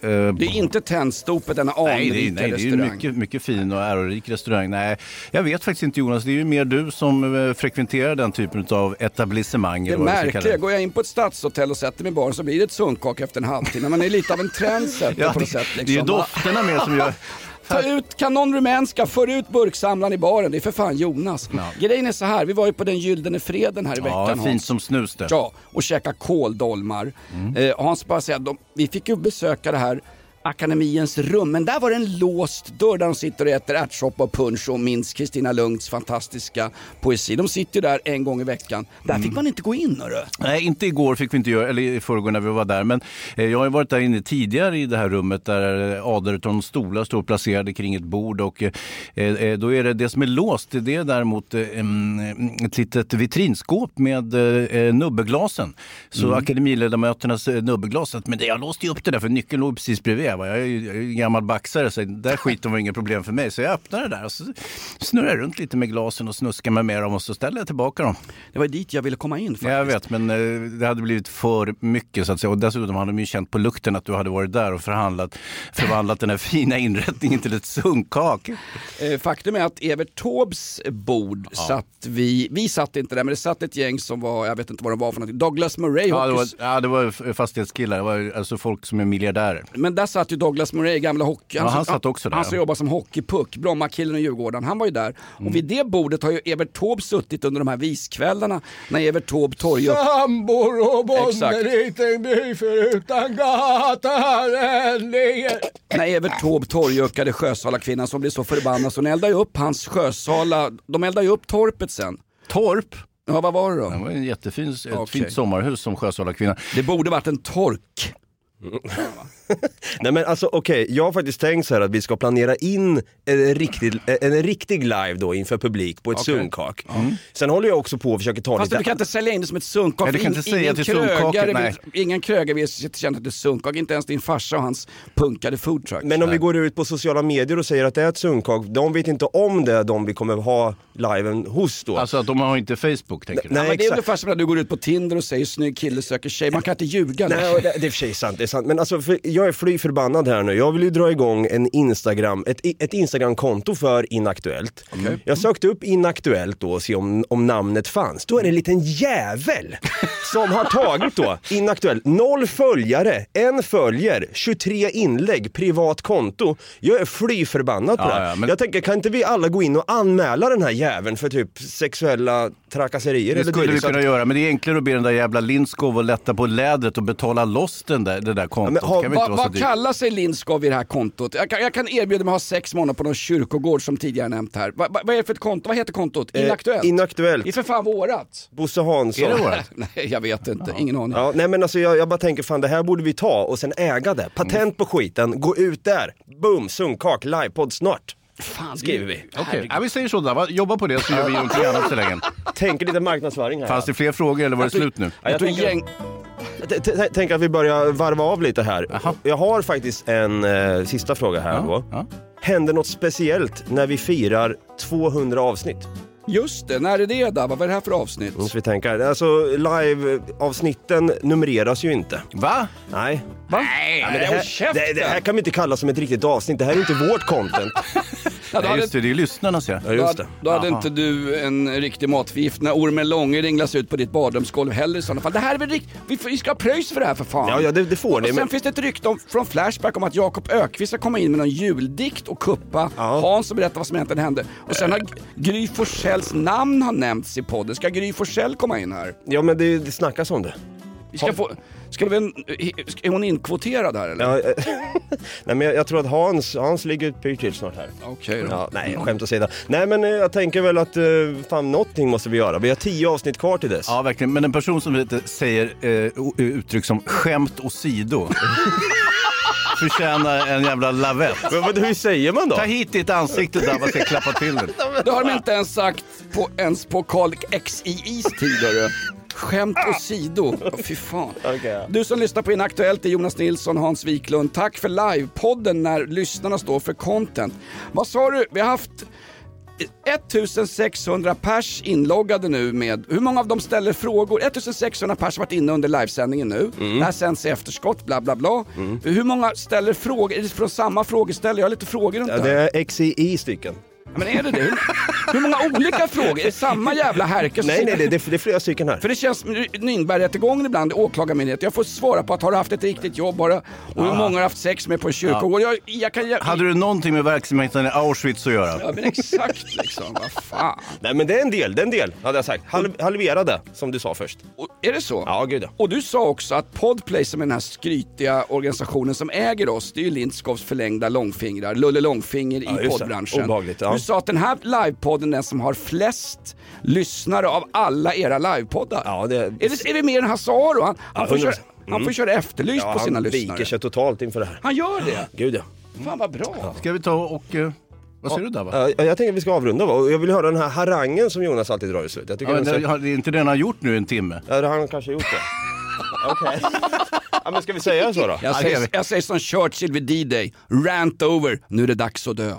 Speaker 3: Eh,
Speaker 2: Det är inte Tennstopet, denna
Speaker 3: Nej,
Speaker 2: anrika
Speaker 3: nej, det är
Speaker 2: restaurang.
Speaker 3: mycket, mycket fin och ärorik restaurang. Nej, jag vet faktiskt inte Jonas, det är ju mer du som eh, frekventerar den typen av etablissemang.
Speaker 2: Det märkliga, går jag in på ett stadshotell och sätter mig i baren så blir det ett sunkkak efter en halvtimme. Man är lite av en trendsetter
Speaker 3: Ja,
Speaker 2: på något
Speaker 3: det,
Speaker 2: sätt.
Speaker 3: det är
Speaker 2: Liksom.
Speaker 3: ju dofterna med som gör...
Speaker 2: Ta ut kanon rumänska, för ut burksamlaren i baren. Det är för fan Jonas. Grejen är så här, vi var ju på den gyllene freden här i veckan
Speaker 3: Ja, fint som snus det.
Speaker 2: Ja, och käka kåldolmar.
Speaker 3: Mm.
Speaker 2: Eh, Hans bara säga, de, vi fick ju besöka det här Akademiens rum, men där var det en låst dörr där de sitter och äter ärtsoppa och punsch och minns Kristina Lugns fantastiska poesi. De sitter ju där en gång i veckan. Där
Speaker 3: Mm.
Speaker 2: fick man inte gå in hörru.
Speaker 3: Nej, inte igår fick vi inte göra, eller i förrgår när vi var där. Men eh, jag har varit där inne tidigare i det här rummet där eh, Aderton stolar står placerade kring ett bord och eh, eh, då är det det som är låst, det är däremot eh, ett litet vitrinskåp med eh, nubbeglasen. Så
Speaker 2: Mm.
Speaker 3: akademiledamöternas eh, nubbeglas, men det, jag låste ju upp det där för nyckeln låg precis bredvid. Va? Jag är ju jag är ju gammal baxare så där skiten var inget problem för mig. Så jag öppnade det där och så snurrade jag runt lite med glasen och snuskade mig med dem och så ställde jag tillbaka dem.
Speaker 2: Det var dit jag ville komma in faktiskt.
Speaker 3: Jag vet, men eh, det hade blivit för mycket så att säga. Och dessutom hade de ju känt på lukten att du hade varit där och förhandlat, förvandlat den här fina inrättningen till ett sunkak.
Speaker 2: Eh, Faktum är att Evert Taubes bord satt vi, vi satt inte där men det satt ett gäng som var, jag vet inte vad de var för någonting, Douglas Murray.
Speaker 3: Ja, det var, ja, det var fastighetskillar, det var alltså folk som är miljardärer.
Speaker 2: Men där satt ju Douglas Murray, gamla hockey.
Speaker 3: Ja, han satt också där,
Speaker 2: Han som jobbar som hockeypuck, Brommakillen och Djurgården. Han var ju där. Och vid det bordet har ju Evert Taube suttit under de här viskvällarna när Evert Taube torgade
Speaker 7: Sambor och
Speaker 2: Exakt.
Speaker 7: bonde liten by förutan gatan ändligen.
Speaker 2: när Evert Taube torgjuckade Sjösala-kvinnan som blev så förbannad så hon eldade ju upp hans Sjösala, de eldade ju upp torpet sen.
Speaker 3: Torp?
Speaker 2: Ja vad var det då?
Speaker 3: Det var en jättefin, ett fint sommarhus som Sjösala-kvinna.
Speaker 2: Det borde varit en tork.
Speaker 4: Nej men alltså okej, jag har faktiskt tänkt så här att vi ska planera in en riktig, en riktig live då inför publik på ett
Speaker 2: Okej.
Speaker 4: sunkak. Sen håller jag också på och försöker ta
Speaker 2: Fast
Speaker 4: lite...
Speaker 2: du kan inte sälja in det som ett sunkak.
Speaker 3: Nej, du kan inte säga
Speaker 2: ingen
Speaker 3: till sunkaket,
Speaker 2: krögare
Speaker 3: nej.
Speaker 2: vill- Ingen krögare vill känna att det är sunkak, inte ens din farsa och hans punkade foodtruck.
Speaker 4: Men om vi går ut på sociala medier och säger att det är ett sunkak, de vet inte om det, de vi kommer ha liven hos då.
Speaker 3: Alltså att de har inte Facebook tänker du?
Speaker 2: Ja,
Speaker 4: Nej,
Speaker 2: men det är ungefär som när du går ut på Tinder och säger snygg kille söker tjej, man kan inte ljuga.
Speaker 4: Nej, det, det är för sig sant, det är sant. Men alltså, för jag är fly förbannad här nu. Jag vill ju dra igång en Instagram, ett, ett Instagram-konto för Inaktuellt. Jag sökte upp Inaktuellt då och se om, om namnet fanns. Då är det en liten jävel som har tagit då Inaktuellt. Noll följare, en följer, 23 inlägg, privat konto. Jag är fly förbannad på
Speaker 3: Ja,
Speaker 4: det här.
Speaker 3: ja, men-
Speaker 4: Jag tänker, kan inte vi alla gå in och anmäla den här jäveln för typ sexuella trakasserier?
Speaker 3: Det skulle vi kunna göra, men det är enklare att be den där jävla Lindskov att lätta på lädret och betala loss den där, det där kontot.
Speaker 4: men
Speaker 3: det kan väl inte
Speaker 2: Vad, kallar sig Lindskov i det här kontot? Jag kan, jag kan erbjuda mig att ha sex månader på någon kyrkogård som tidigare nämnt här. Va, va, vad är det för ett konto? Vad heter kontot?
Speaker 4: Eh,
Speaker 2: Inaktuellt?
Speaker 4: Inaktuellt.
Speaker 2: Det är för fan vårat.
Speaker 4: Bosse Hansson.
Speaker 3: Är det vårat?
Speaker 2: Nej jag vet inte, ingen aning.
Speaker 4: Ja, nej men alltså jag, jag bara tänker fan det här borde vi ta och sen äga det. Patent på skiten, gå ut där. Boom, sunkak, livepodd snart.
Speaker 2: Fan,
Speaker 4: Skriver vi.
Speaker 3: Okej, ja, vi säger så då. va? Jobba på det så gör vi någonting annat så länge.
Speaker 4: Tänker lite marknadsföring här.
Speaker 3: Fanns det fler frågor eller var det slut nu?
Speaker 4: Ja, jag tänker,
Speaker 2: gäng...
Speaker 4: t- t- tänker att vi börjar varva av lite här.
Speaker 3: Jaha.
Speaker 4: Jag har faktiskt en eh, sista fråga här då.
Speaker 3: Ja.
Speaker 4: Händer något speciellt när vi firar 200 avsnitt?
Speaker 2: Just det, när är det då? Vad är det här för avsnitt?
Speaker 4: Måste vi tänka. Alltså live-avsnitten numreras ju inte.
Speaker 3: Va?
Speaker 4: Nej.
Speaker 2: Va?
Speaker 4: Ja, men det, här, det, det här kan vi inte kalla som ett riktigt avsnitt. Det här är inte vårt content.
Speaker 2: Ja, då
Speaker 3: Nej,
Speaker 2: hade,
Speaker 3: just det, det är lyssnarnas ja.
Speaker 4: Ja,
Speaker 2: då
Speaker 4: just
Speaker 2: hade,
Speaker 4: det.
Speaker 2: då hade
Speaker 3: Aha.
Speaker 2: inte du en riktig matförgift när ormen Långe ringlas ut på ditt badrumsgolv heller i sådana fall. Det här är väl rikt... vi, får- vi ska ha pröjs för det här för fan.
Speaker 4: Ja, ja det, det får
Speaker 2: Och
Speaker 4: ni.
Speaker 2: sen
Speaker 4: Men...
Speaker 2: finns det ett rykte om, från Flashback om att Jakob Ökvist ska komma in med någon juldikt och kuppa Hans och berätta vad som egentligen hände. Och sen har Gry Forssells namn har nämnts i podden. Ska Gry Forssell komma in här?
Speaker 4: Ja men det, det snackas om det.
Speaker 2: Vi ska få... Ska vi, är hon inkvoterad här eller?
Speaker 4: Ja, eh, nej men jag, jag tror att Hans, Hans ligger pyrt till snart här.
Speaker 2: Okej då.
Speaker 4: Ja, nej, skämt åsido. Nej men eh, jag tänker väl att eh, fan någonting måste vi göra. Vi har tio avsnitt kvar till dess.
Speaker 3: Ja, verkligen. Men en person som säger eh, o- uttryck som skämt åsido förtjänar en jävla lavett.
Speaker 4: Men vad, hur säger man då?
Speaker 3: Ta hit ditt ansikte där, man ska klappa till det.
Speaker 2: Det har de inte ens sagt på, ens på Karl XIIs tid hörru. Skämt åsido. Oh, fy fan.
Speaker 4: Okej.
Speaker 2: Du som lyssnar på Inaktuellt är Jonas Nilsson, Hans Wiklund. Tack för livepodden när lyssnarna står för content. Vad sa du? Vi har haft 1600 pers inloggade nu med, hur många av dem ställer frågor? 1600 pers har varit inne under livesändningen nu. Det här sänds i efterskott, bla bla bla. Hur många ställer frågor? Är det från samma frågeställare? Jag har lite frågor runt
Speaker 4: Ja,
Speaker 2: det här.
Speaker 4: det är XII stycken.
Speaker 2: Ja, Men är det det? Hur, många olika frågor? Är det samma jävla härke? som
Speaker 4: Nej nej, det, det, det är flera stycken här.
Speaker 2: För det känns som Nürnbergrättegången ibland, åklagarmyndighet. Jag får svara på att har du haft ett riktigt jobb? Du, och hur många har haft sex med på en kyrkogård? Jag, jag kan... Jag,
Speaker 3: Hade du någonting med verksamheten i Auschwitz att göra?
Speaker 2: Ja men exakt liksom, vad fan.
Speaker 4: Nej men det är en del, det är en del hade jag sagt. Halv, halvera det, som du sa först.
Speaker 2: Och, är det så?
Speaker 4: Ja, gud ja.
Speaker 2: Och du sa också att Podplay som är den här skrytiga organisationen som äger oss, det är ju Lindskovs förlängda långfingrar, Lulle Långfinger
Speaker 4: Ja,
Speaker 2: i
Speaker 4: just det.
Speaker 2: poddbranschen.
Speaker 4: Obehagligt, ja.
Speaker 2: Du sa att den här livepodden är den som har flest lyssnare av alla era livepoddar.
Speaker 4: Ja, det...
Speaker 2: Är, det, är det mer än Hasaro? Han, han,
Speaker 4: Ja,
Speaker 2: får,
Speaker 4: 100%.
Speaker 2: köra, han får köra efterlyst
Speaker 4: Ja,
Speaker 2: på sina
Speaker 4: han
Speaker 2: lyssnare.
Speaker 4: viker sig totalt inför det här.
Speaker 2: Han gör det?
Speaker 4: Gud ja.
Speaker 2: Fan vad bra.
Speaker 3: Ska vi ta och... eh, vad säger du där va?
Speaker 4: Ja, jag tänker att vi ska avrunda va? Och jag vill höra den här harangen som Jonas alltid drar i slut. Jag tycker
Speaker 3: Ja, det, har är inte den han gjort nu en timme?
Speaker 4: Ja, det har han kanske gjort det. Okej. Ja, men ska vi säga så då?
Speaker 2: Jag säger, jag säger som Churchill vid D-Day, rant over, nu är det dags att dö.
Speaker 5: Well,